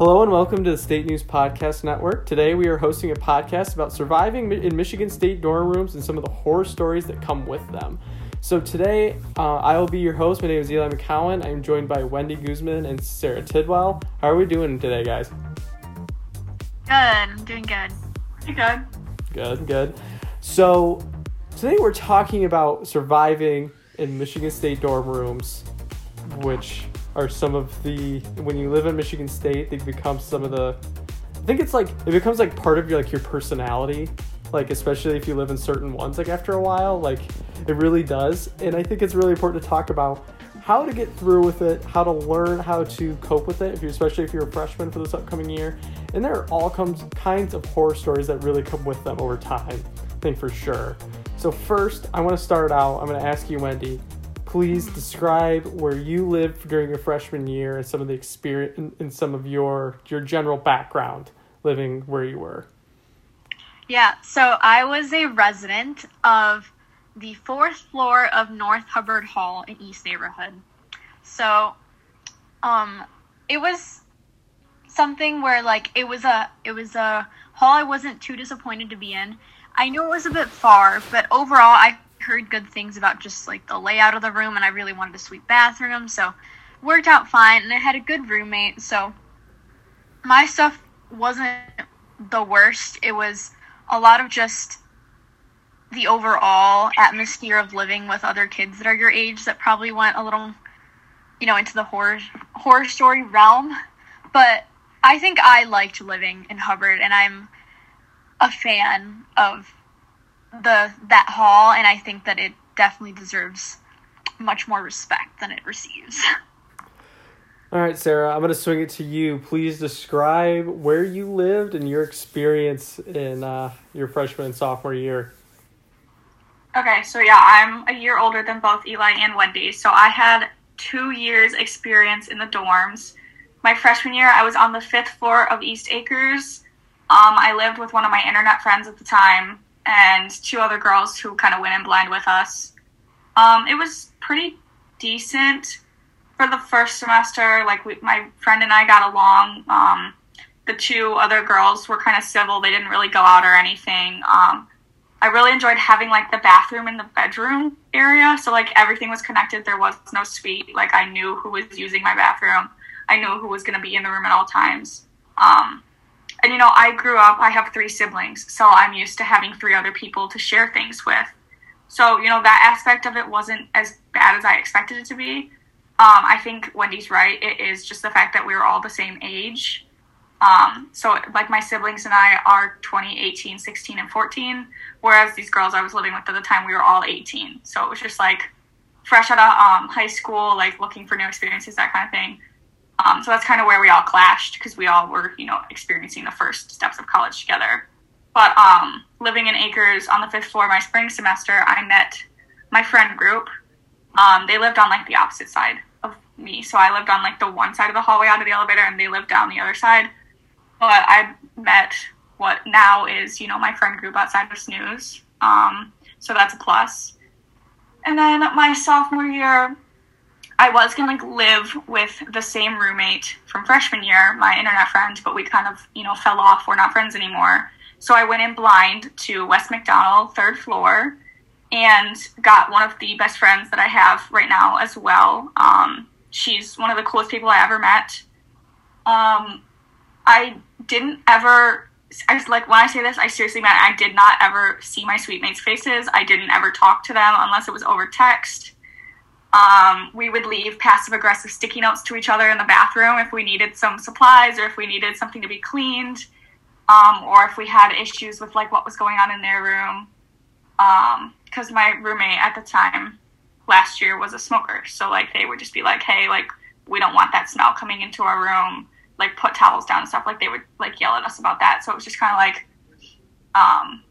Hello and welcome to the State News Podcast Network. Today we are hosting a podcast about surviving in Michigan State dorm rooms and some of the horror stories that come with them. So today uh, I will be your host. My name is Eli McKown. I'm joined by Wendy Guzman and Sara Tidwell. How are we doing today, guys? Good. I'm doing good. Pretty good. Good, good. So today we're talking about surviving in Michigan State dorm rooms, which are some of the when you live in Michigan State, they become some of the. I think it's like it becomes like part of your like your personality, like especially if you live in certain ones. Like after a while, like it really does, and I think it's really important to talk about how to get through with it, how to learn how to cope with it, if you're especially if you're a freshman for this upcoming year. And there are all comes kinds of horror stories that really come with them over time. I think for sure. So first, I want to start out. I'm going to ask you, Wendy please describe where you lived during your freshman year and some of the experience and some of your your general background living where you were. Yeah, so I was a resident of the fourth floor of North Hubbard Hall in East Neighborhood. So, um, it was something where like it was a it was a hall I wasn't too disappointed to be in. I knew it was a bit far, but overall I heard good things about just like the layout of the room, and I really wanted a sweet bathroom, so worked out fine. And I had a good roommate, so my stuff wasn't the worst. It was a lot of just the overall atmosphere of living with other kids that are your age that probably went a little, you know, into the horror horror story realm. But I think I liked living in Hubbard, and I'm a fan of the that hall, and I think that it definitely deserves much more respect than it receives. All right, Sara, I'm going to swing it to you. Please describe where you lived and your experience in uh, your freshman and sophomore year. Okay, so yeah, I'm a year older than both Eli and Wendy, so I had two years experience in the dorms. My freshman year, I was on the fifth floor of East Akers. Um, I lived with one of my internet friends at the time, and two other girls who kind of went in blind with us. Um, it was pretty decent for the first semester. Like we, my friend and I got along. Um, the two other girls were kind of civil. They didn't really go out or anything. Um, I really enjoyed having like the bathroom in the bedroom area. So like everything was connected. There was no suite. Like I knew who was using my bathroom. I knew who was going to be in the room at all times. Um, and you know, I grew up, I have three siblings, so I'm used to having three other people to share things with. So, you know, that aspect of it wasn't as bad as I expected it to be. Um, I think Wendy's right. It is just the fact that we were all the same age. Um, so, like, my siblings and I are 20, 18, 16, and 14, whereas these girls I was living with at the time, we were all 18. So it was just like fresh out of um, high school, like looking for new experiences, that kind of thing. Um, so that's kind of where we all clashed because we all were, you know, experiencing the first steps of college together. But um, living in Akers on the fifth floor my spring semester, I met my friend group. Um, they lived on like the opposite side of me. So I lived on like the one side of the hallway out of the elevator and they lived down the other side. But I met what now is, you know, my friend group outside of Snooze. Um, so that's a plus. And then my sophomore year, I was gonna like, live with the same roommate from freshman year, my internet friend, but we kind of, you know, fell off. We're not friends anymore. So I went in blind to West McDonel, third floor, and got one of the best friends that I have right now as well. Um, she's one of the coolest people I ever met. Um, I didn't ever. I just like when I say this, I seriously meant I did not ever see my suite mates' faces. I didn't ever talk to them unless it was over text. Um, we would leave passive aggressive sticky notes to each other in the bathroom if we needed some supplies or if we needed something to be cleaned, um, or if we had issues with like what was going on in their room. Because um, my roommate at the time last year was a smoker, so like they would just be like, "Hey, like we don't want that smell coming into our room." Like put towels down and stuff. Like they would like yell at us about that. So it was just kind of like um,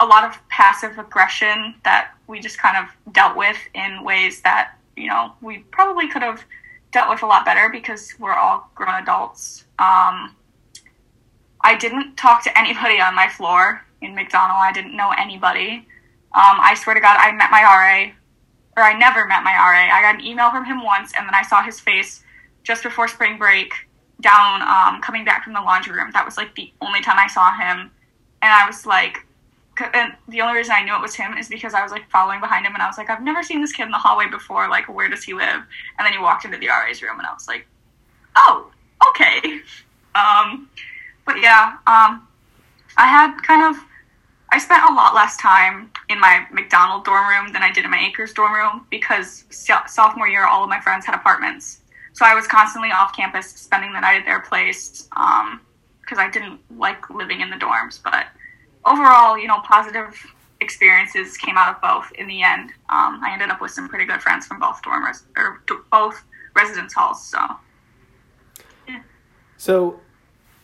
a lot of passive aggression that we just kind of dealt with in ways that you know, we probably could have dealt with a lot better because we're all grown adults. Um, I didn't talk to anybody on my floor in McDonel. I didn't know anybody. Um, I swear to God, I met my RA, or I never met my RA. I got an email from him once, and then I saw his face just before spring break down um, coming back from the laundry room. That was like the only time I saw him, and I was like, and the only reason I knew it was him is because I was like following behind him, and I was like, I've never seen this kid in the hallway before. Like, where does he live? And then he walked into the RA's room, and I was like, oh, okay. Um, but yeah, um, I had kind of I spent a lot less time in my McDonel dorm room than I did in my Akers dorm room because sophomore year, all of my friends had apartments. So I was constantly off campus spending the night at their place because um, I didn't like living in the dorms. But overall, you know, positive experiences came out of both in the end. Um, I ended up with some pretty good friends from both dorm res- or both residence halls. So, yeah. So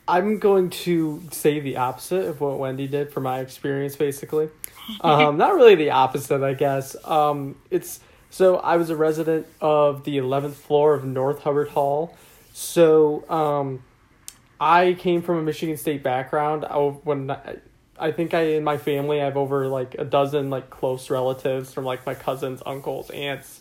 I'm going to say the opposite of what Wendy did for my experience, basically. Um, not really the opposite, I guess. Um, it's so I was a resident of the 11th floor of North Hubbard Hall. So um, I came from a Michigan State background. I, when I, I think I in my family I have over like a dozen like close relatives from like my cousins, uncles, aunts,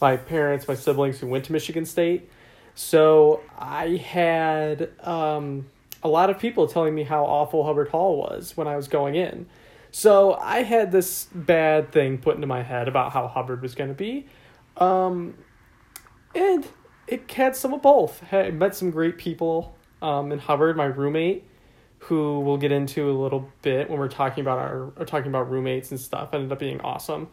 my parents, my siblings who went to Michigan State. So I had um, a lot of people telling me how awful Hubbard Hall was when I was going in. So I had this bad thing put into my head about how Hubbard was going to be. Um, and it had some of both. I met some great people um, in Hubbard, my roommate, who we'll get into a little bit when we're talking about our talking about roommates and stuff, ended up being awesome.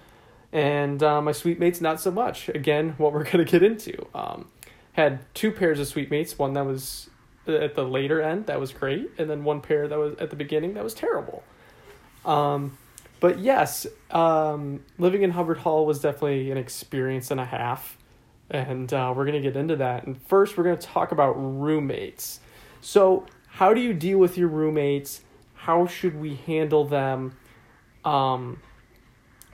And uh, my suite mates, not so much. Again, what we're going to get into. Um, had two pairs of suite mates, one that was at the later end that was great, and then one pair that was at the beginning that was terrible. Um, but yes, um, living in Hubbard Hall was definitely an experience and a half, and uh, we're gonna get into that. And first, we're gonna talk about roommates. So, how do you deal with your roommates? How should we handle them? Um,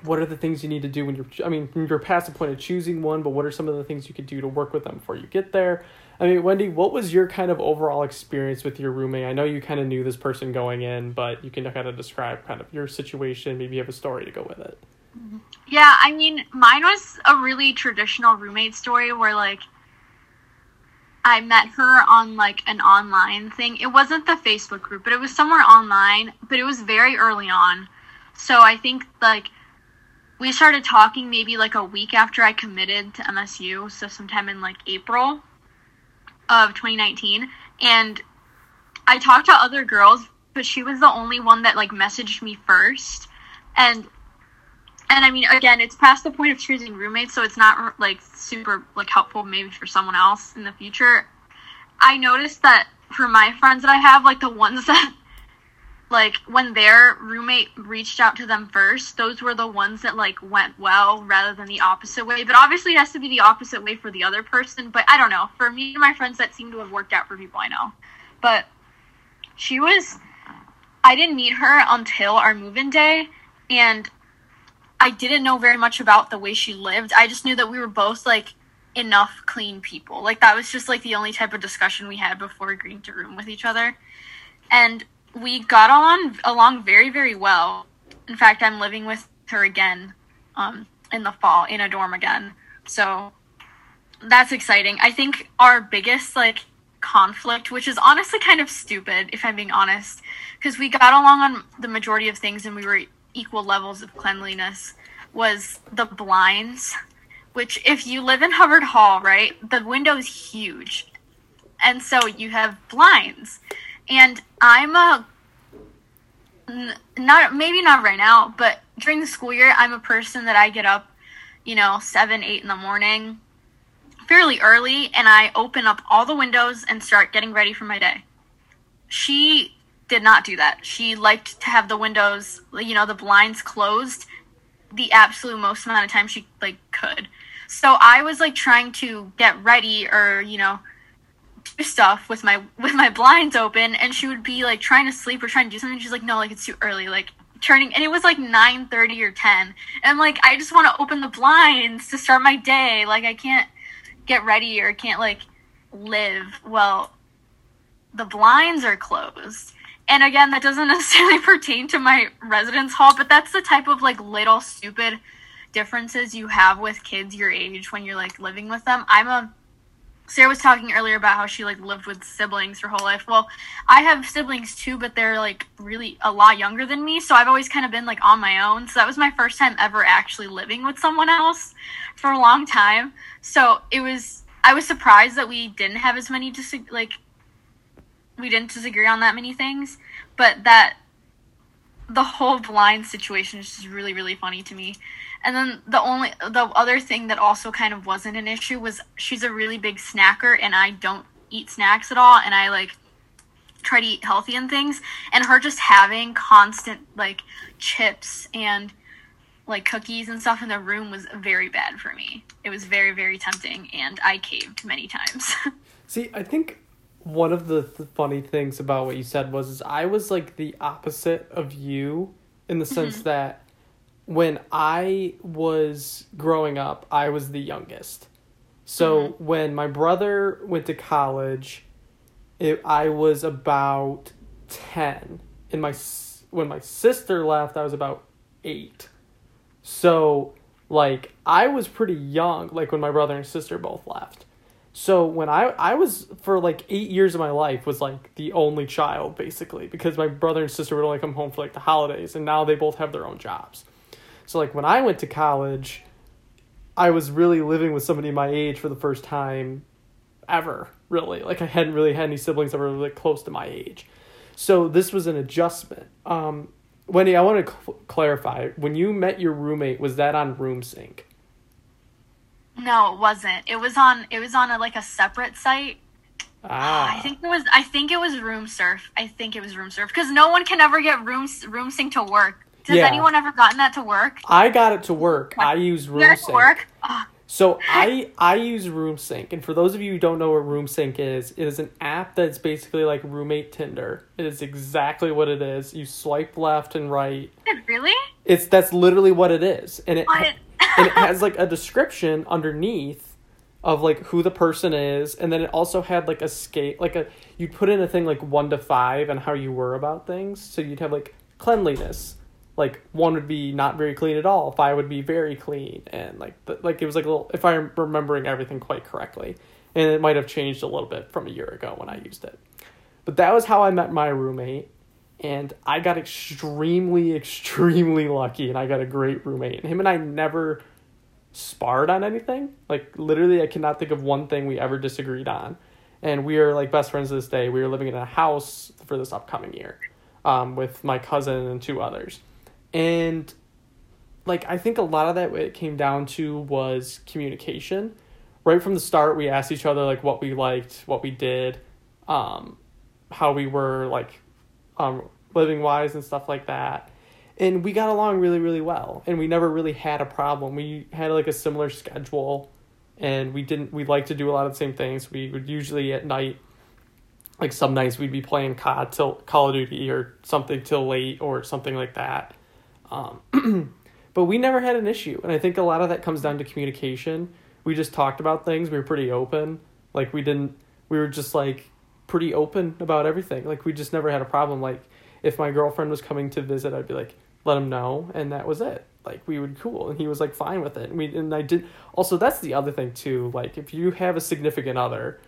what are the things you need to do when you're i mean you're past the point of choosing one but what are some of the things you could do to work with them before you get there I mean, Wendy, what was your kind of overall experience with your roommate? I know you kind of knew this person going in, but you can kind of describe kind of your situation. Maybe you have a story to go with it. Yeah, I mean, mine was a really traditional roommate story where like I met her on like an online thing. It wasn't the Facebook group, but it was somewhere online, but it was very early on. So I think like we started talking maybe like a week after I committed to MSU, so sometime in like April of 2019 and I talked to other girls, but she was the only one that like messaged me first. And and I mean again, it's past the point of choosing roommates, so it's not like super like helpful maybe for someone else in the future. I noticed that for my friends that I have, like the ones that like when their roommate reached out to them first, those were the ones that like went well rather than the opposite way. But obviously, it has to be the opposite way for the other person. But I don't know. For me and my friends, that seemed to have worked out for people I know. But she was, I didn't meet her until our move in day. And I didn't know very much about the way she lived. I just knew that we were both like enough clean people. Like that was just like the only type of discussion we had before agreeing to room with each other. And we got on along very very well. In fact, I'm living with her again um, in the fall in a dorm again. So that's exciting. I think our biggest like conflict, which is honestly kind of stupid if I'm being honest, because we got along on the majority of things and we were equal levels of cleanliness, was the blinds. Which, if you live in Hubbard Hall, right, the window is huge. And so you have blinds and I'm a not maybe not right now, but during the school year, I'm a person that I get up, you know, seven, eight in the morning, fairly early, and I open up all the windows and start getting ready for my day. She did not do that. She liked to have the windows, you know, the blinds closed the absolute most amount of time she like could. So I was like trying to get ready or, you know, do stuff with my with my blinds open and she would be like trying to sleep or trying to do something she's like no like it's too early like turning and it was like 9 30 or 10 and like i just want to open the blinds to start my day like i can't get ready or can't like live well the blinds are closed and again that doesn't necessarily pertain to my residence hall but that's the type of like little stupid differences you have with kids your age when you're like living with them i'm a Sara was talking earlier about how she like lived with siblings her whole life. Well, I have siblings too, but they're like really a lot younger than me, so I've always kind of been like on my own. So that was my first time ever actually living with someone else for a long time. So it was I was surprised that we didn't have as many dis- like we didn't disagree on that many things, but that the whole blind situation is just really really funny to me. And then the only the other thing that also kind of wasn't an issue was she's a really big snacker and I don't eat snacks at all and I like try to eat healthy and things and her just having constant like chips and like cookies and stuff in the room was very bad for me. It was very very tempting and I caved many times. See, I think one of the, funny things about what you said was is I was like the opposite of you in the sense Mm-hmm. that when I was growing up, I was the youngest. So Mm-hmm. when my brother went to college, it, I was about 10. And my when my sister left, I was about 8. So like I was pretty young like when my brother and sister both left. So when I I was for like 8 years of my life was like the only child basically because my brother and sister would only come home for like the holidays and now they both have their own jobs. So like when I went to college, I was really living with somebody my age for the first time ever, really. Like I hadn't really had any siblings that were like close to my age. So this was an adjustment. Um, Wendy, I want to cl- clarify. When you met your roommate, was that on Room Sync? No, it wasn't. It was on it was on a, like a separate site. Ah, I think it was I think it was Room Surf. I think it was Room Surf because no one can ever get Room Room Sync to work. Has Yeah. anyone ever gotten that to work? I got it to work. I use Room Sync. work? Ah, So I I use Room Sync, and for those of you who don't know what Room Sync is, it is an app that's basically like roommate Tinder. It is exactly what it is. You swipe left and right. really? It's that's literally what it is, and it What? And it has like a description underneath of like who the person is, and then it also had like a scale, like a you'd put in a thing like one to five and how you were about things. So you'd have like cleanliness, like one would be not very clean at all, five would be very clean, and like the, like it was like a little if I'm remembering everything quite correctly, and it might have changed a little bit from a year ago when I used it, but that was how I met my roommate. And I got extremely, extremely lucky, and I got a great roommate. And him and I never sparred on anything. Like literally, I cannot think of one thing we ever disagreed on. And we are like best friends to this day. We are living in a house for this upcoming year, um, with my cousin and two others, and like I think a lot of that it came down to was communication. Right from the start, we asked each other like what we liked, what we did, um, how we were like um, living wise and stuff like that. And we got along really, really well. And we never really had a problem. We had like a similar schedule and we didn't, we like to do a lot of the same things. We would usually at night, like some nights we'd be playing COD till Call of Duty or something till late or something like that. Um, but we never had an issue. And I think a lot of that comes down to communication. We just talked about things. We were pretty open. Like we didn't, we were just like pretty open about everything. Like we just never had a problem. Like if my girlfriend was coming to visit, I'd be like, let him know, and that was it. Like we would cool, and he was like fine with it. And we and I did. Also, that's the other thing too. Like if you have a significant other,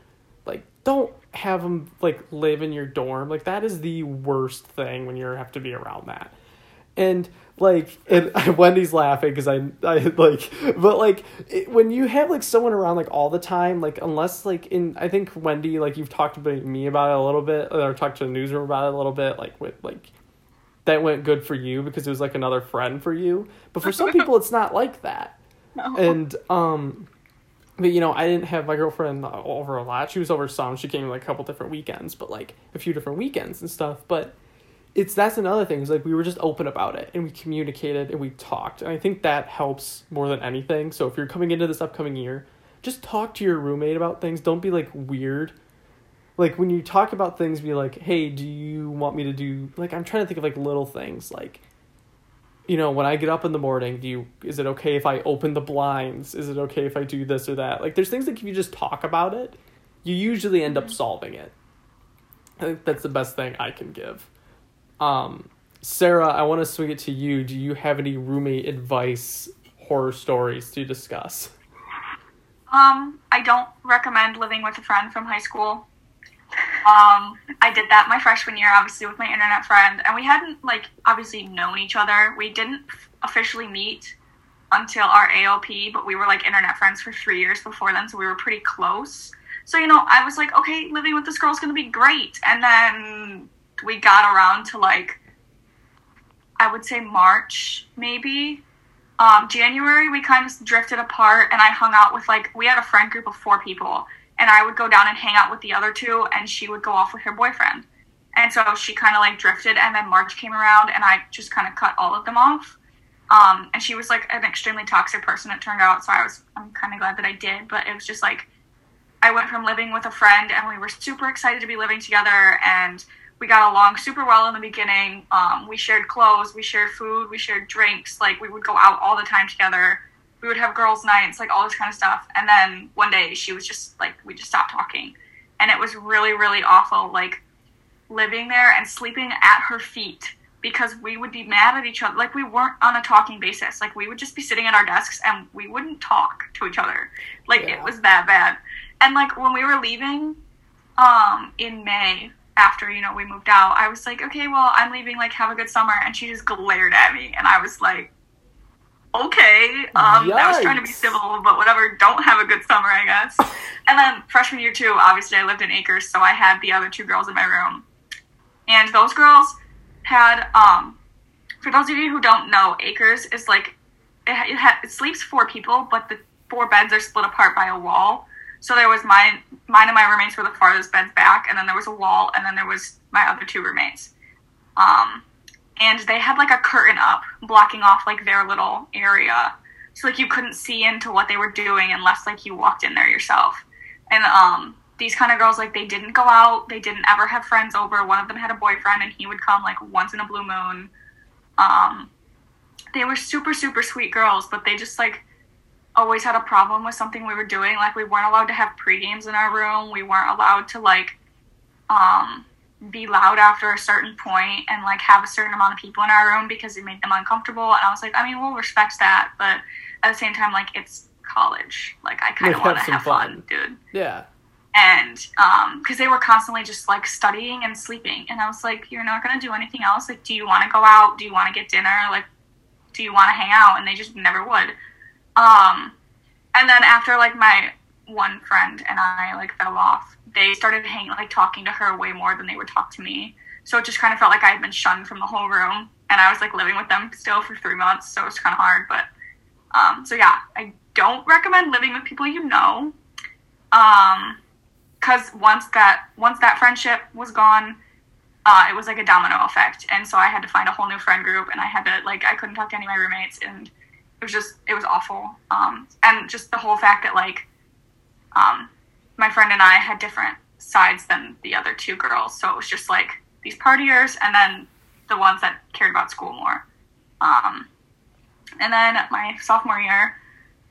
like don't have them like live in your dorm. Like that is the worst thing when you have to be around that. And like, and Wendy's laughing because I, I like, but like, it, when you have like someone around like all the time, like unless like in, I think Wendy, like you've talked to me about it a little bit, or talked to the newsroom about it a little bit, like with like, that went good for you because it was like another friend for you. But for some people, it's not like that. No. And um, but you know, I didn't have my girlfriend over a lot. She was over some. She came like a couple different weekends, but like a few different weekends and stuff. But it's that's another thing. Is like we were just open about it and we communicated and we talked. And I think that helps more than anything. So if you're coming into this upcoming year, just talk to your roommate about things. Don't be like weird. Like when you talk about things, be like, "Hey, do you want me to do?" Like I'm trying to think of like little things, like you know, when I get up in the morning, do you is it okay if I open the blinds? Is it okay if I do this or that? Like there's things that if you just talk about it, you usually end up mm-hmm. solving it. I think that's the best thing I can give. Um, Sara, I want to swing it to you. Do you have any roommate advice, horror stories to discuss? Um, I don't recommend living with a friend from high school. Um, I did that my freshman year, obviously, with my internet friend, and we hadn't like obviously known each other. We didn't officially meet until our AOP, but we were like internet friends for three years before then, so we were pretty close. So you know, I was like, okay, living with this girl is gonna be great, and then we got around to like, I would say March maybe. Um, January we kind of drifted apart, and I hung out with like we had a friend group of four people, and I would go down and hang out with the other two, and she would go off with her boyfriend. And so she kind of like drifted, and then March came around, and I just kind of cut all of them off. Um, and she was like an extremely toxic person, it turned out. So I was, I'm kind of glad that I did, but it was just like, I went from living with a friend, and we were super excited to be living together, and we got along super well in the beginning. Um, we shared clothes, we shared food, we shared drinks. Like we would go out all the time together we would have girls' nights, like all this kind of stuff. And then one day she was just like, we just stopped talking. And it was really, really awful, like living there and sleeping at her feet because we would be mad at each other. Like we weren't on a talking basis. Like we would just be sitting at our desks and we wouldn't talk to each other. Like yeah. it was that bad. And like when we were leaving um in May after, you know, we moved out, I was like, okay, well, I'm leaving, like have a good summer and she just glared at me and I was like, okay. Um, I was trying to be civil, but whatever. Don't have a good summer, I guess. and then freshman year too, obviously I lived in Akers, so I had the other two girls in my room, and those girls had. Um, for those of you who don't know, Akers is like it, it, ha- it sleeps four people, but the four beds are split apart by a wall. So there was mine, mine and my roommates were the farthest beds back, and then there was a wall, and then there was my other two roommates. Um, and they had like a curtain up blocking off like their little area. So like you couldn't see into what they were doing unless like you walked in there yourself. And um these kind of girls like they didn't go out. They didn't ever have friends over. One of them had a boyfriend and he would come like once in a blue moon. Um they were super super sweet girls but they just like always had a problem with something we were doing like we weren't allowed to have pre games in our room we weren't allowed to like um be loud after a certain point and like have a certain amount of people in our room because it made them uncomfortable. And I was like, I mean, we'll respect that, but at the same time, like it's college. Like I kind of want to have fun. fun, dude. Yeah. And um, because they were constantly just like studying and sleeping, and I was like, you're not gonna do anything else. Like, do you want to go out? Do you want to get dinner? Like, do you want to hang out? And they just never would. Um, and then after like my one friend and I like fell off, they started hanging like talking to her way more than they would talk to me. So it just kind of felt like I had been shunned from the whole room, and I was like living with them still for three months, so it was kind of hard. But um, so yeah, I don't recommend living with people you know, um, because once that once that friendship was gone, uh, it was like a domino effect, and so I had to find a whole new friend group, and I had to like I couldn't talk to any of my roommates, and it was just it was awful. Um, and just the whole fact that like um, my friend and I had different sides than the other two girls. So it was just like these partiers and then the ones that cared about school more. Um, and then my sophomore year,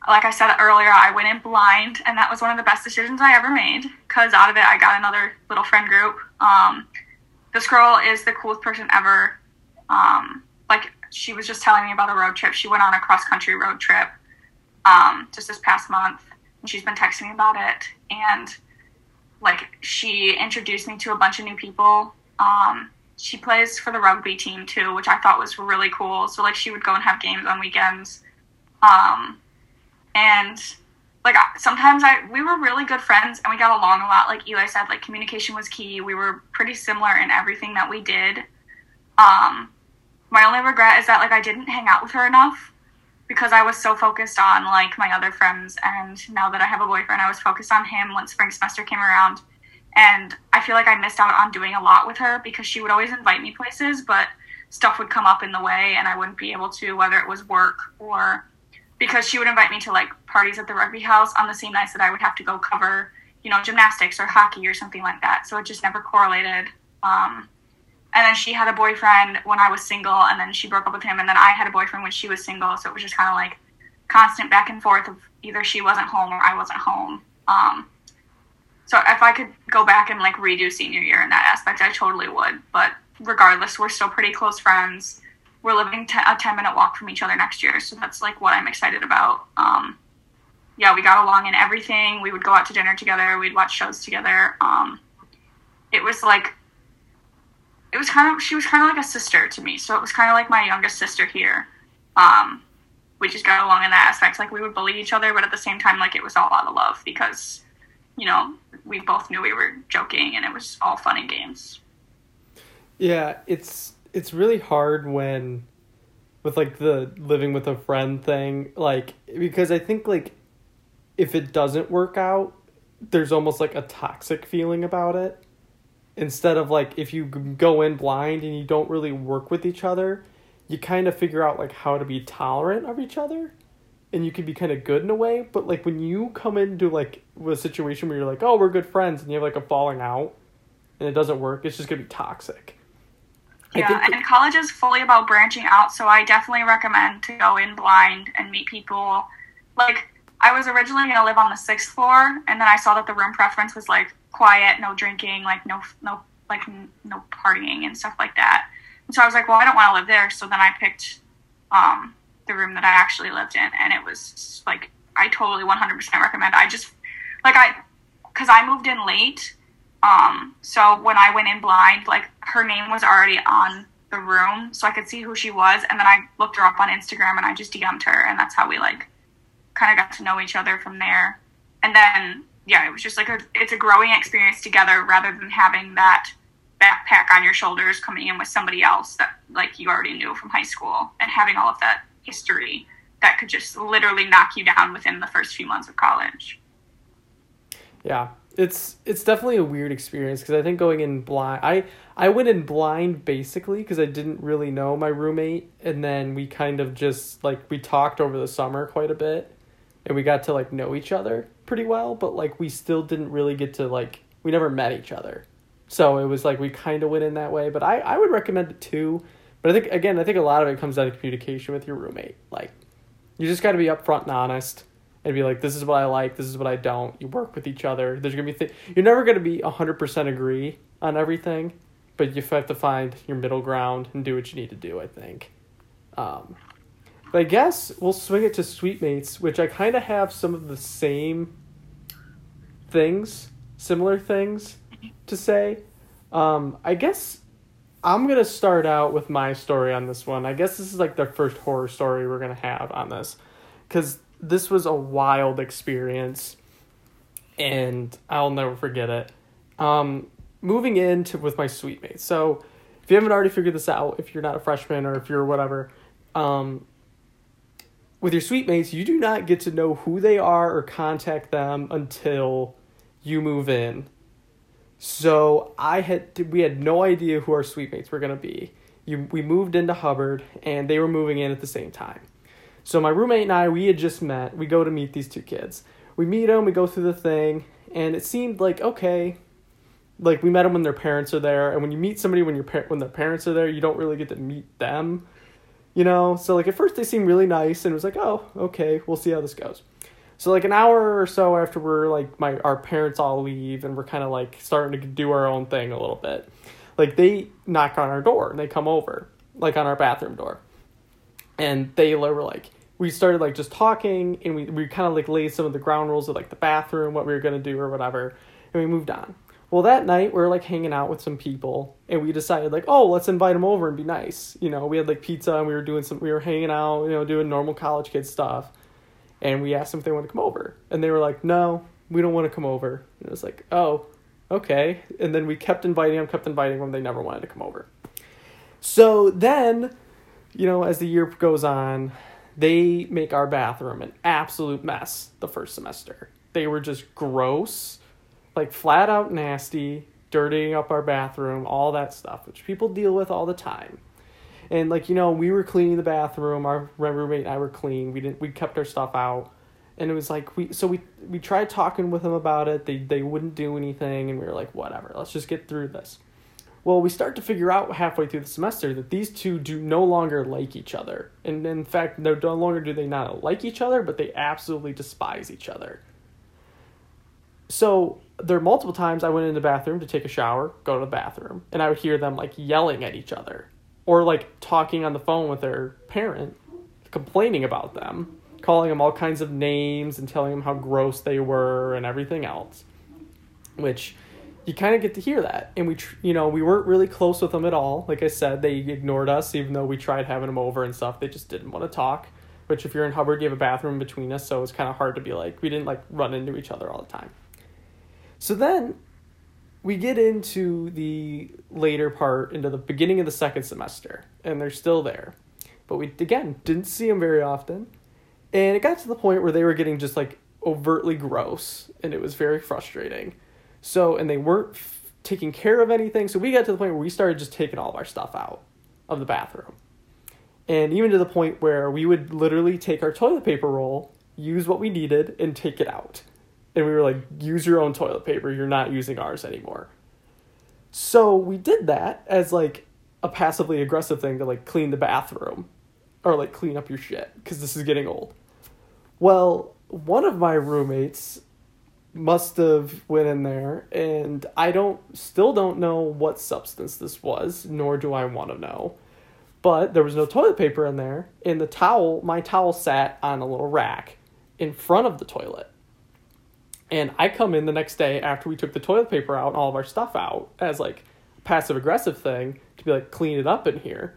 like I said earlier, I went in blind, and that was one of the best decisions I ever made because out of it, I got another little friend group. Um, this girl is the coolest person ever. Um, like, she was just telling me about a road trip. She went on a cross country road trip um, just this past month And she's been texting me about it. And like she introduced me to a bunch of new people. Um, she plays for the rugby team too which i thought was really cool. So like she would go and have games on weekends. Um, and like sometimes i we were really good friends and we got along a lot. Like eli said like communication was key. We were pretty similar in everything that we did. Um, my only regret is that like i didn't hang out with her enough because I was so focused on like my other friends. And now that I have a boyfriend I was focused on him when spring semester came around. And I feel like I missed out on doing a lot with her because she would always invite me places but stuff would come up in the way and I wouldn't be able to whether it was work or because she would invite me to like parties at the rugby house on the same nights that I would have to go cover you know gymnastics or hockey or something like that. So it just never correlated um, and then she had a boyfriend when I was single, and then she broke up with him, and then I had a boyfriend when she was single. So it was just kind of like constant back and forth of either she wasn't home or I wasn't home. Um, so if I could go back and like redo senior year in that aspect, I totally would. But regardless, we're still pretty close friends. We're living t- a ten minute walk from each other next year, so that's like what I'm excited about. Um, yeah, we got along in everything. We would go out to dinner together. We'd watch shows together. Um, it was like, it was kind of, she was kind of like a sister to me. So it was kind of like my youngest sister here. Um, we just got along in that aspect. Like we would bully each other, but at the same time, like it was all out of love because, you know, we both knew we were joking and it was all fun and games. Yeah, it's it's really hard when with like the living with a friend thing, like because I think like if it doesn't work out, there's almost like a toxic feeling about it. Instead of like if you go in blind and you don't really work with each other, you kind of figure out like how to be tolerant of each other. And you can be kind of good in a way but like when you come into like a situation where you're like oh we're good friends and you have like a falling out and it doesn't work it's just gonna be toxic. Yeah and college is fully about branching out so i definitely recommend to go in blind and meet people like i was originally going to live on the sixth floor and then i saw that the room preference was like quiet no drinking like no no like no partying and stuff like that and so I was like, well, I don't want to live there. So then I picked um, the room that I actually lived in, and it was like I totally 100% recommend. I just like I because I moved in late. Um, so when I went in blind, like her name was already on the room, so I could see who she was, and then I looked her up on Instagram and I just DM'd her, and that's how we like kind of got to know each other from there. And then yeah, it was just like a it's a growing experience together rather than having that backpack on your shoulders coming in with somebody else that like you already knew from high school and having all of that history that could just literally knock you down within the first few months of college. Yeah, it's it's definitely a weird experience because I think going in blind, I I went in blind basically because I didn't really know my roommate, and then we kind of just like we talked over the summer quite a bit, and we got to like know each other pretty well, but like we still didn't really get to like we never met each other. So it was like we kind of went in that way, but I, I would recommend it too. But I think again, I think a lot of it comes down to communication with your roommate. Like, you just got to be upfront and honest, and be like, this is what I like, this is what I don't. You work with each other. There's gonna be th- you're never gonna be hundred percent agree on everything, but you have to find your middle ground and do what you need to do. I think. Um, but I guess we'll swing it to Suitemates, which I kind of have some of the same things, similar things to say. Um, I guess I'm gonna start out with my story on this one. I guess this is like the first horror story we're gonna have on this, because this was a wild experience, and I'll never forget it. Um, moving into with my suite mates. So, if you haven't already figured this out, if you're not a freshman or if you're whatever, um, with your suite mates, you do not get to know who they are or contact them until you move in so I had we had no idea who our suite mates were gonna be. You, we moved into Hubbard and they were moving in at the same time. So my roommate and I we had just met. We go to meet these two kids. We meet them. We go through the thing, and it seemed like okay. Like we met them when their parents are there, and when you meet somebody when your par- when their parents are there, you don't really get to meet them, you know. So like at first they seemed really nice, and it was like, oh, okay, we'll see how this goes. So like an hour or so after we're like my our parents all leave and we're kind of like starting to do our own thing a little bit. Like they knock on our door and they come over like on our bathroom door. And they were like we started like just talking and we we kind of like laid some of the ground rules of like the bathroom, what we were going to do or whatever, and we moved on. Well, that night we were like hanging out with some people, and we decided like, oh, let's invite them over and be nice. You know, we had like pizza and we were doing some, we were hanging out, you know, doing normal college kid stuff and we asked them if they want to come over and they were like no we don't want to come over. And it was like oh okay. And then we kept inviting them kept inviting them they never wanted to come over. So then you know as the year goes on they make our bathroom an absolute mess the first semester. They were just gross like flat out nasty dirtying up our bathroom all that stuff which people deal with all the time. And like you know we were cleaning the bathroom our roommate and i were clean we didn't we kept our stuff out. And it was like we so we we tried talking with them about it they they wouldn't do anything and we were like whatever let's just get through this. Well we start to figure out halfway through the semester that these two do no longer like each other. And in fact no, no longer do they not like each other but they absolutely despise each other. So there multiple times i went in the bathroom to take a shower go to the bathroom and i would hear them like yelling at each other or like talking on the phone with their parent, complaining about them, calling them all kinds of names and telling them how gross they were and everything else, which you kind of get to hear that. And we, tr- you know, we weren't really close with them at all. Like I said, they ignored us, even though we tried having them over and stuff. They just didn't want to talk. Which, if you're in Hubbard, you have a bathroom between us, so it's kind of hard to be like, we didn't like run into each other all the time. So then we get into the later part, into the beginning of the second semester, and they're still there. But we, again, didn't see them very often. And it got to the point where they were getting just like overtly gross, and it was very frustrating. So, and they weren't f- taking care of anything. So we got to the point where we started just taking all of our stuff out of the bathroom. And even to the point where we would literally take our toilet paper roll, use what we needed, and take it out. And we were like, use your own toilet paper. You're not using ours anymore. So we did that as like a passively aggressive thing to like clean the bathroom or like clean up your shit because this is getting old. Well, one of my roommates must have went in there and I don't still don't know what substance this was, nor do I want to know. But there was no toilet paper in there, and the towel, my towel sat on a little rack in front of the toilet. And I come in the next day after we took the toilet paper out and all of our stuff out as like passive aggressive thing to be like clean it up in here.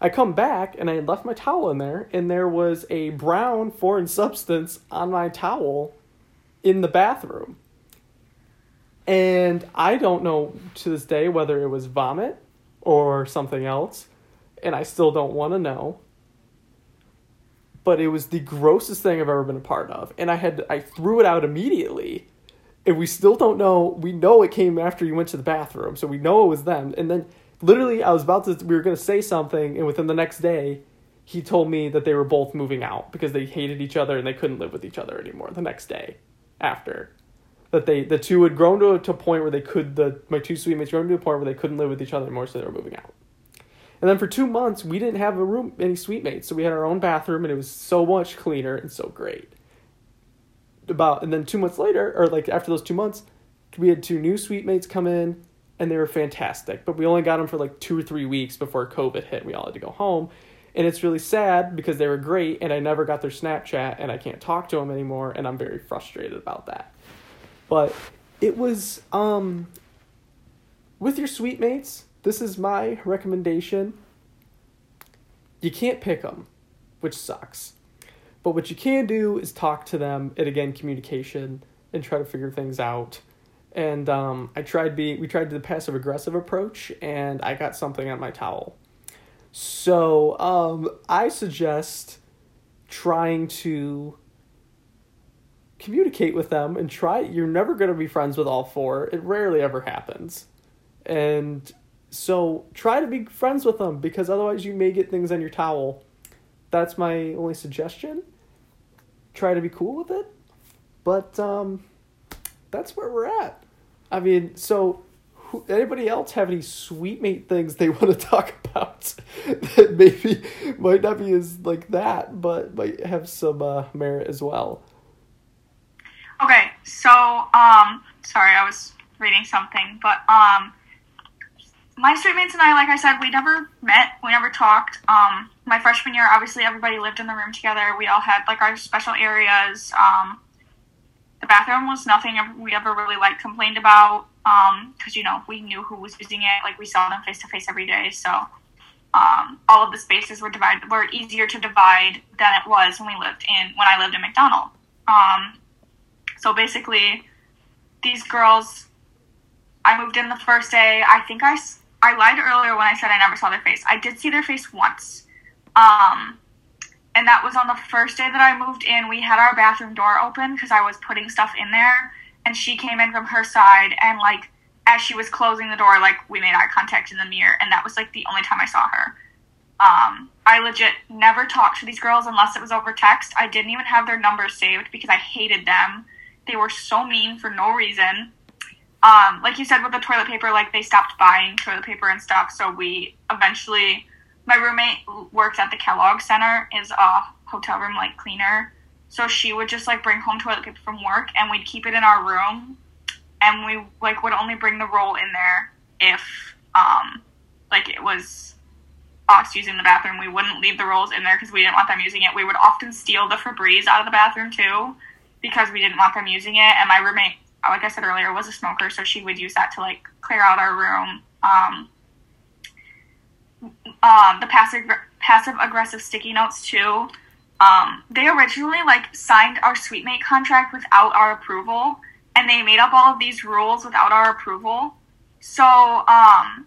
I come back and I had left my towel in there and there was a brown foreign substance on my towel in the bathroom. And I don't know to this day whether it was vomit or something else, and I still don't want to know. But it was the grossest thing I've ever been a part of, and I had I threw it out immediately. And we still don't know. We know it came after you went to the bathroom, so we know it was them. And then literally I was about to we were going to say something and within the next day he told me that they were both moving out because they hated each other and they couldn't live with each other anymore the next day after that they the two had grown to a, to a point where they could the my two suite mates grown to a point where they couldn't live with each other anymore so they were moving out and then for two months we didn't have a room any suite mates so we had our own bathroom and it was so much cleaner and so great about and then two months later or like after those two months we had two new suite mates come in and they were fantastic. But we only got them for like two or three weeks before COVID hit. We all had to go home. And it's really sad because they were great and I never got their Snapchat and I can't talk to them anymore and I'm very frustrated about that. But it was um with your suite mates, this is my recommendation. You can't pick them, which sucks. But what you can do is talk to them and again communication and try to figure things out and um, I tried being we tried the passive aggressive approach, and I got something on my towel. So um, I suggest trying to communicate with them and try. You're never going to be friends with all four. It rarely ever happens, and so try to be friends with them because otherwise you may get things on your towel. That's my only suggestion. Try to be cool with it, but um, that's where we're at. I mean, so who, anybody else have any suite mate things they want to talk about that maybe might not be as like that, but might have some uh, merit as well? Okay, so um, sorry, I was reading something, but um, my suite mates and I, like I said, we never met, we never talked. Um, my freshman year, obviously, everybody lived in the room together. We all had like our special areas. Um, the bathroom was nothing we ever really like complained about because um, you know we knew who was using it. Like we saw them face to face every day, so um, all of the spaces were divided were easier to divide than it was when we lived in when I lived in McDonel. Um, so basically, these girls, I moved in the first day. I think I I lied earlier when I said I never saw their face. I did see their face once. Um, and that was on the first day that I moved in. We had our bathroom door open because I was putting stuff in there, and she came in from her side, and like as she was closing the door, like we made eye contact in the mirror, and that was like the only time I saw her. Um, I legit never talked to these girls unless it was over text. I didn't even have their numbers saved because I hated them. They were so mean for no reason. Um, like you said with the toilet paper, like they stopped buying toilet paper and stuff, so we eventually my roommate worked at the Kellogg Center, is a hotel room like cleaner. So she would just like bring home toilet paper from work, and we'd keep it in our room, and we like would only bring the roll in there if um like it was us using the bathroom. We wouldn't leave the rolls in there because we didn't want them using it. We would often steal the Febreze out of the bathroom too because we didn't want them using it. And my roommate, like I said earlier, was a smoker, so she would use that to like clear out our room. Um, um, the passive passive aggressive sticky notes too. Um, they originally like signed our suite mate contract without our approval, and they made up all of these rules without our approval. So um,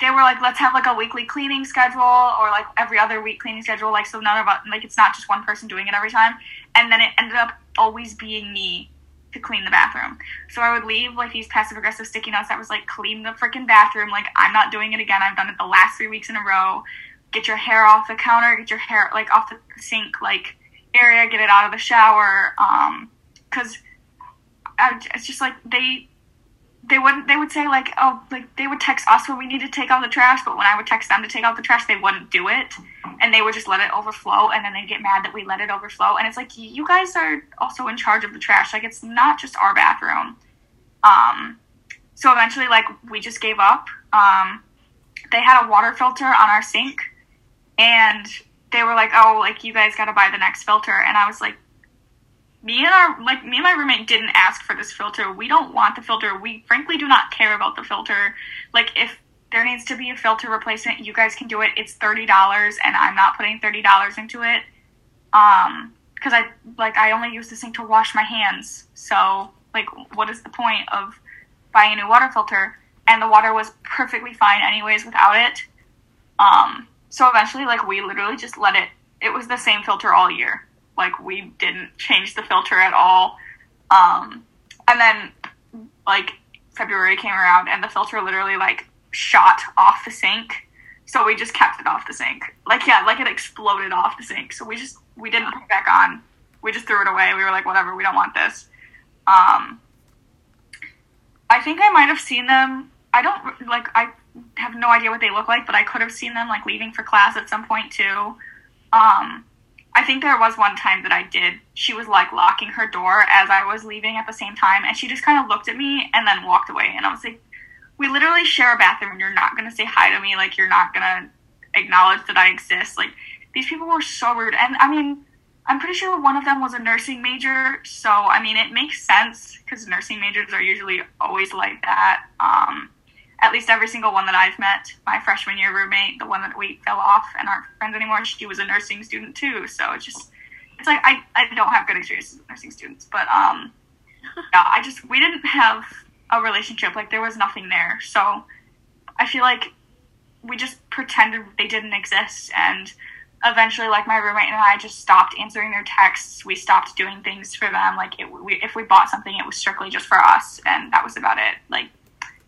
they were like, let's have like a weekly cleaning schedule or like every other week cleaning schedule, like so none of us like it's not just one person doing it every time. And then it ended up always being me to clean the bathroom. So I would leave like these passive aggressive sticky notes that was like clean the freaking bathroom. Like I'm not doing it again. I've done it the last three weeks in a row. Get your hair off the counter. Get your hair like off the sink like area. Get it out of the shower. Um, because it's just like they they wouldn't they would say like oh like they would text us when we need to take out the trash but when i would text them to take out the trash they wouldn't do it. And they would just let it overflow and then they'd get mad that we let it overflow. And it's like you guys are also in charge of the trash. Like it's not just our bathroom. Um so eventually like we just gave up. Um they had a water filter on our sink and they were like oh like you guys got to buy the next filter. And i was like me and our like me and my roommate didn't ask for this filter. We don't want the filter. We frankly do not care about the filter. Like if there needs to be a filter replacement, you guys can do it. It's thirty dollars, and I'm not putting thirty dollars into it. Um, because I like I only use the sink to wash my hands. So like, what is the point of buying a new water filter? And the water was perfectly fine anyways without it. Um, so eventually, like we literally just let it. It was the same filter all year. Like we didn't change the filter at all. Um, and then like February came around and the filter literally like shot off the sink. So we just kept it off the sink. Like yeah, like it exploded off the sink. So we just we didn't put it back on. We just threw it away. We were like, whatever, we don't want this. Um, I think I might have seen them. I don't like. I have no idea what they look like, but I could have seen them like leaving for class at some point too. Um, I think there was one time that I did. She was like locking her door as I was leaving at the same time, and she just kind of looked at me and then walked away. And I was like, "We literally share a bathroom, and you're not gonna say hi to me. Like you're not gonna acknowledge that I exist. Like these people were so rude." And I mean, I'm pretty sure one of them was a nursing major, so I mean, it makes sense because nursing majors are usually always like that. Um, at least every single one that I've met. My freshman year roommate, the one that we fell off and aren't friends anymore, she was a nursing student too. So it's just, it's like I, I don't have good experiences with nursing students, but um, yeah, I just we didn't have a relationship. Like there was nothing there. So I feel like we just pretended they didn't exist and eventually like my roommate and i just stopped answering their texts we stopped doing things for them like it, we, if we bought something it was strictly just for us and that was about it like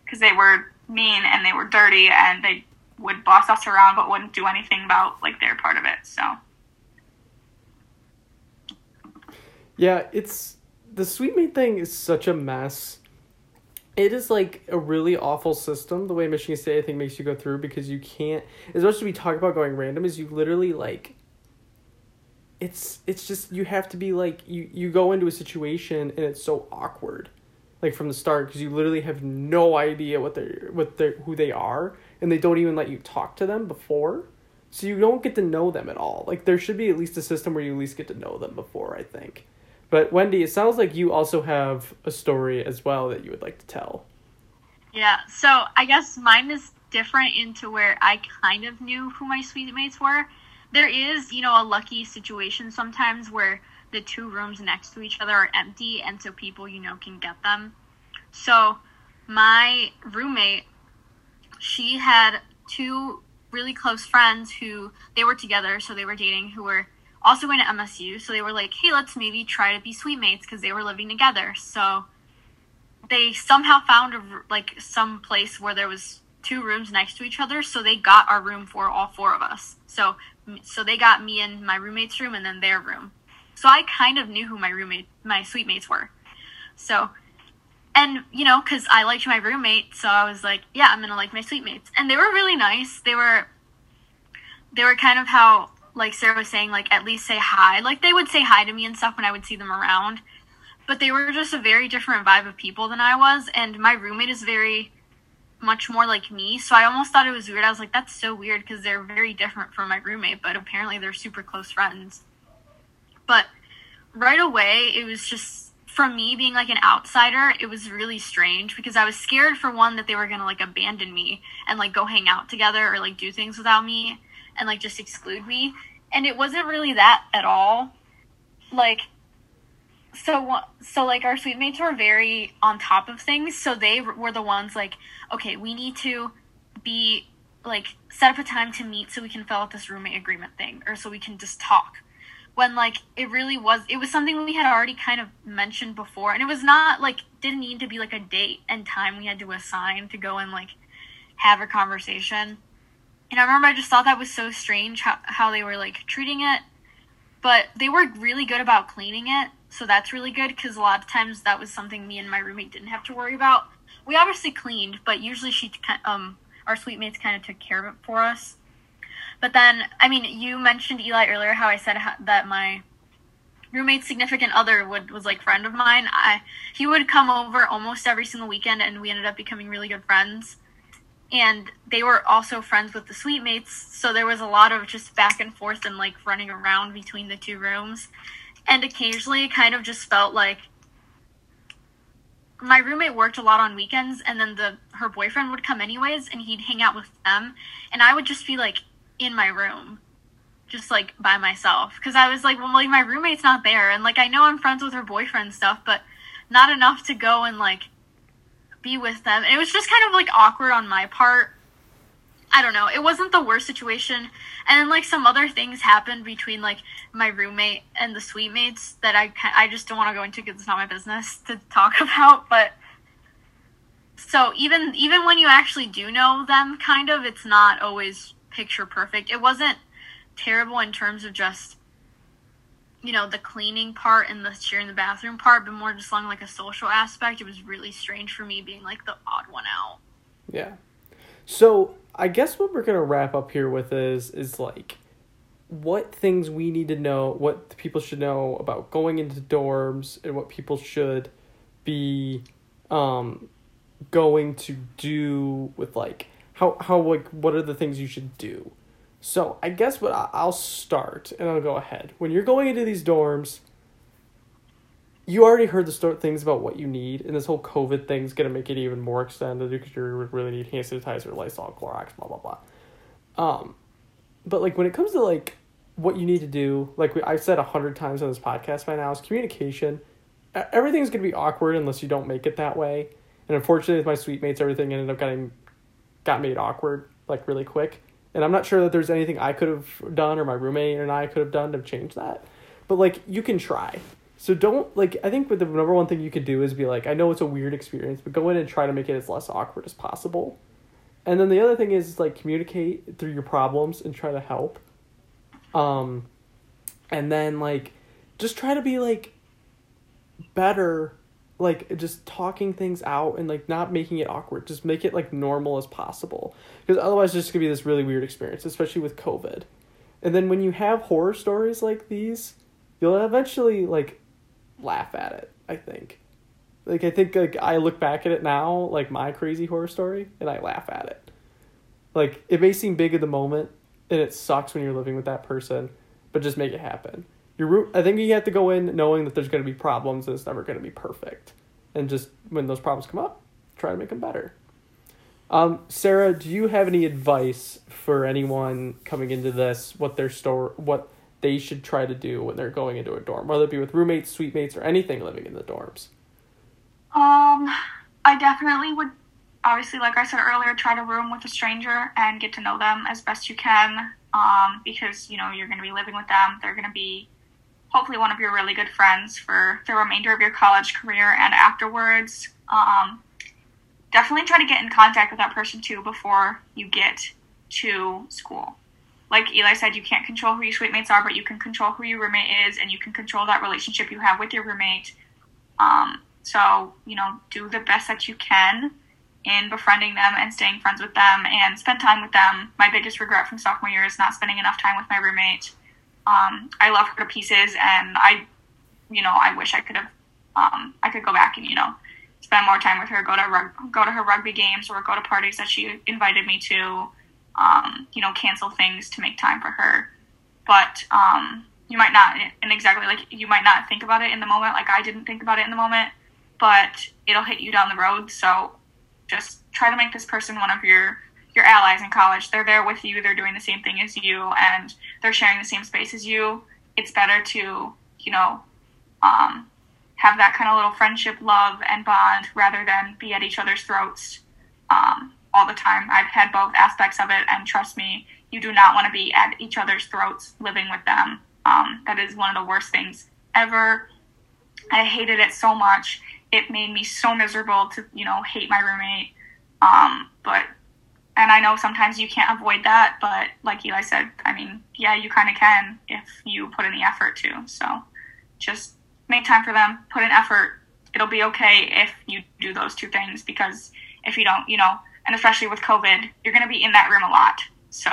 because they were mean and they were dirty and they would boss us around but wouldn't do anything about like their part of it. So Yeah, it's the SuiteMate thing is such a mess. It is like a really awful system the way Michigan State I think makes you go through because you can't as much as we talk about going random is you literally like it's it's just you have to be like you you go into a situation and it's so awkward like from the start because you literally have no idea what they're what they who they are and they don't even let you talk to them before. So you don't get to know them at all. Like there should be at least a system where you at least get to know them before i think. But wendy it sounds like you also have a story as well that you would like to tell. Yeah so i guess mine is different into where i kind of knew who my suite mates were. There is you know a lucky situation sometimes where the two rooms next to each other are empty and so people you know can get them. So my roommate she had two really close friends who they were together so they were dating who were also going to msu so they were like hey let's maybe try to be suite mates because they were living together. So they somehow found a, like some place where there was two rooms next to each other so they got our room for all four of us. So so they got me and my roommate's room and then their room so I kind of knew who my roommate, my suite mates were. So, and you know, because I liked my roommate, so I was like, yeah, I'm gonna like my suite mates, and they were really nice. They were, they were kind of how like Sara was saying, like at least say hi. Like they would say hi to me and stuff when I would see them around, but they were just a very different vibe of people than I was. And my roommate is very, much more like me. So I almost thought it was weird. I was like, that's so weird because they're very different from my roommate, but apparently they're super close friends. But right away, it was just from me being like an outsider, it was really strange because I was scared for one that they were gonna like abandon me and like go hang out together or like do things without me and like just exclude me. And it wasn't really that at all. Like so so like our suite mates were very on top of things so they were the ones like okay we need to be like set up a time to meet so we can fill out this roommate agreement thing or so we can just talk when like it really was it was something we had already kind of mentioned before and it was not like didn't need to be like a date and time we had to assign to go and like have a conversation and i remember i just thought that was so strange how, how they were like treating it but they were really good about cleaning it so that's really good because a lot of times that was something me and my roommate didn't have to worry about. We obviously cleaned, but usually she um our suite mates kind of took care of it for us. But then, I mean, you mentioned Eli earlier how I said that my roommate's significant other would was like friend of mine. I he would come over almost every single weekend, and we ended up becoming really good friends. And they were also friends with the suite mates, so there was a lot of just back and forth and like running around between the two rooms and occasionally it kind of just felt like my roommate worked a lot on weekends and then the her boyfriend would come anyways and he'd hang out with them and I would just be like in my room just like by myself because I was like well like my roommate's not there and like I know I'm friends with her boyfriend stuff but not enough to go and like be with them and it was just kind of like awkward on my part I don't know. It wasn't the worst situation. And like some other things happened between like my roommate and the suite mates that I I just don't want to go into because it's not my business to talk about. But so even even when you actually do know them, kind of, it's not always picture perfect. It wasn't terrible in terms of just you know the cleaning part and the sharing the bathroom part, but more just along like a social aspect. It was really strange for me being like the odd one out. Yeah. So I guess what we're gonna wrap up here with is is like what things we need to know, what people should know about going into dorms, and what people should be um, going to do with like how how like what are the things you should do. So I guess what I'll start and I'll go ahead. When you're going into these dorms, you already heard the start things about what you need, and this whole COVID thing's gonna make it even more extended because you really need hand sanitizer, Lysol, Clorox, blah blah blah. Um, but like when it comes to like what you need to do, like we, I've said a hundred times on this podcast by now, is communication. Everything's gonna be awkward unless you don't make it that way. And unfortunately, with my suite mates, everything ended up getting got made awkward like really quick. And I'm not sure that there's anything I could have done or my roommate and I could have done to change that. But like you can try. So don't like I think the number one thing you could do is be like I know it's a weird experience, but go in and try to make it as less awkward as possible. And then the other thing is like communicate through your problems and try to help. Um and then like just try to be like better like just talking things out and like not making it awkward. Just make it like normal as possible. Because otherwise it's just gonna be this really weird experience, especially with COVID. And then when you have horror stories like these, you'll eventually like laugh at it. I think. Like I think like I look back at it now, like my crazy horror story, and I laugh at it. Like it may seem big at the moment, and it sucks when you're living with that person, but just make it happen. Your I think you have to go in knowing that there's going to be problems and it's never going to be perfect, and just when those problems come up, try to make them better. Um, Sara, do you have any advice for anyone coming into this? What their store, what they should try to do when they're going into a dorm, whether it be with roommates, suite mates, or anything living in the dorms? Um, I definitely would, obviously, like I said earlier, try to room with a stranger and get to know them as best you can. Um, because you know you're going to be living with them. They're going to be hopefully one of your really good friends for the remainder of your college career and afterwards. Um, definitely try to get in contact with that person too before you get to school like Eli said, you can't control who your suite mates are, but you can control who your roommate is, and you can control that relationship you have with your roommate. Um, so you know, do the best that you can in befriending them and staying friends with them, and spend time with them. My biggest regret from sophomore year is not spending enough time with my roommate. Um, I love her to pieces, and I, you know, I wish I could have, um, I could go back and you know, spend more time with her, go to rug- go to her rugby games, or go to parties that she invited me to. Um, you know, cancel things to make time for her. But um, you might not, and exactly like you might not think about it in the moment, like I didn't think about it in the moment, but it'll hit you down the road. So just try to make this person one of your your allies in college. They're there with you. They're doing the same thing as you, and they're sharing the same space as you. It's better to you know um, have that kind of little friendship, love, and bond rather than be at each other's throats um, all the time. I've had both aspects of it, and trust me, you do not want to be at each other's throats living with them. Um, that is one of the worst things ever. I hated it so much. It made me so miserable to, you know, hate my roommate. Um, but, and I know sometimes you can't avoid that, but like Eli said, I mean, yeah, you kind of can if you put in the effort to. So just make time for them, put in effort. It'll be okay if you do those two things because if you don't, you know, and especially with COVID, you're going to be in that room a lot. So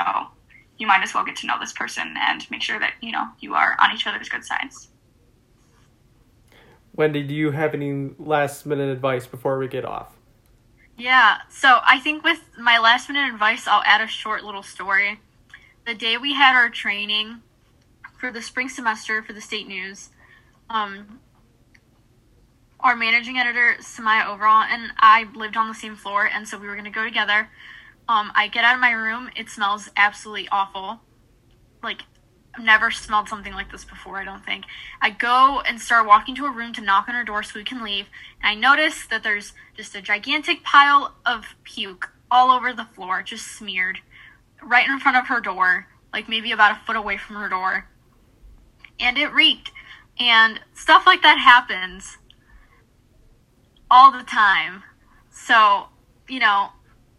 you might as well get to know this person and make sure that, you know, you are on each other's good sides. Wendy, do you have any last minute advice before we get off? Yeah, so I think with my last minute advice, I'll add a short little story. The day we had our training for the spring semester for the state news, um, our managing editor, Samaya Overall, and I lived on the same floor, and so we were going to go together. Um, I get out of my room. It smells absolutely awful. Like, never smelled something like this before, I don't think. I go and start walking to a room to knock on her door so we can leave. And I notice that there's just a gigantic pile of puke all over the floor, just smeared, right in front of her door, like maybe about a foot away from her door. And it reeked. And stuff like that happens all the time. So, you know,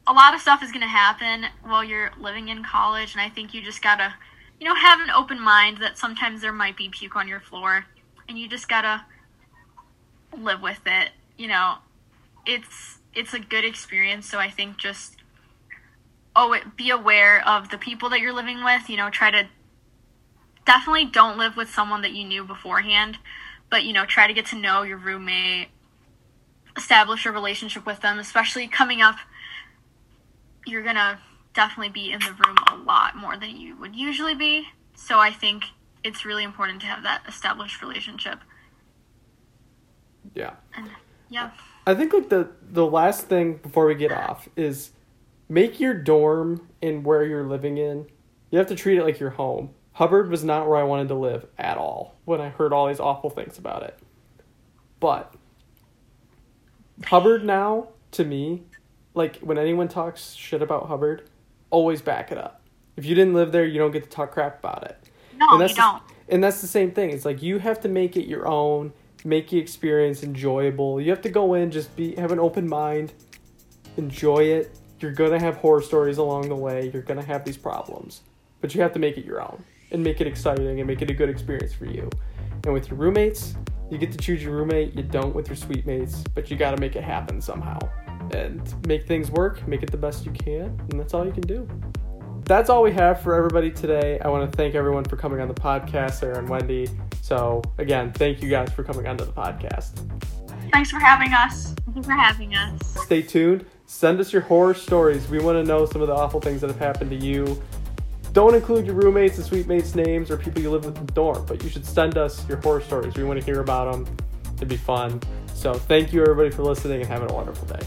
a lot of stuff is going to happen while you're living in college, and I think you just gotta, you know, have an open mind that sometimes there might be puke on your floor, and you just gotta live with it. You know, it's it's a good experience, so I think just oh, be aware of the people that you're living with. You know, try to definitely don't live with someone that you knew beforehand, but you know, try to get to know your roommate, establish a relationship with them, especially coming up you're gonna definitely be in the room a lot more than you would usually be. So I think it's really important to have that established relationship. Yeah. And yeah. I think like the the last thing before we get off is make your dorm and where you're living in. You have to treat it like your home. Hubbard was not where I wanted to live at all when I heard all these awful things about it. But Hubbard now to me like when anyone talks shit about Hubbard, always back it up. If you didn't live there, you don't get to talk crap about it. No, and that's you don't. The, and that's the same thing. It's like you have to make it your own, make the experience enjoyable. You have to go in, just be have an open mind, enjoy it. You're gonna have horror stories along the way. You're gonna have these problems, but you have to make it your own and make it exciting and make it a good experience for you. And with your roommates, you get to choose your roommate. You don't with your suite mates, but you got to make it happen somehow and make things work, make it the best you can, and that's all you can do. That's all we have for everybody today. I want to thank everyone for coming on the podcast, Sara and Wendy. So, again, thank you guys for coming onto the podcast. Thanks for having us. Thank you for having us. Stay tuned. Send us your horror stories. We want to know some of the awful things that have happened to you. Don't include your roommates and suite mates' names or people you live with in the dorm, but you should send us your horror stories. We want to hear about them. It'd be fun. So, thank you everybody for listening and having a wonderful day.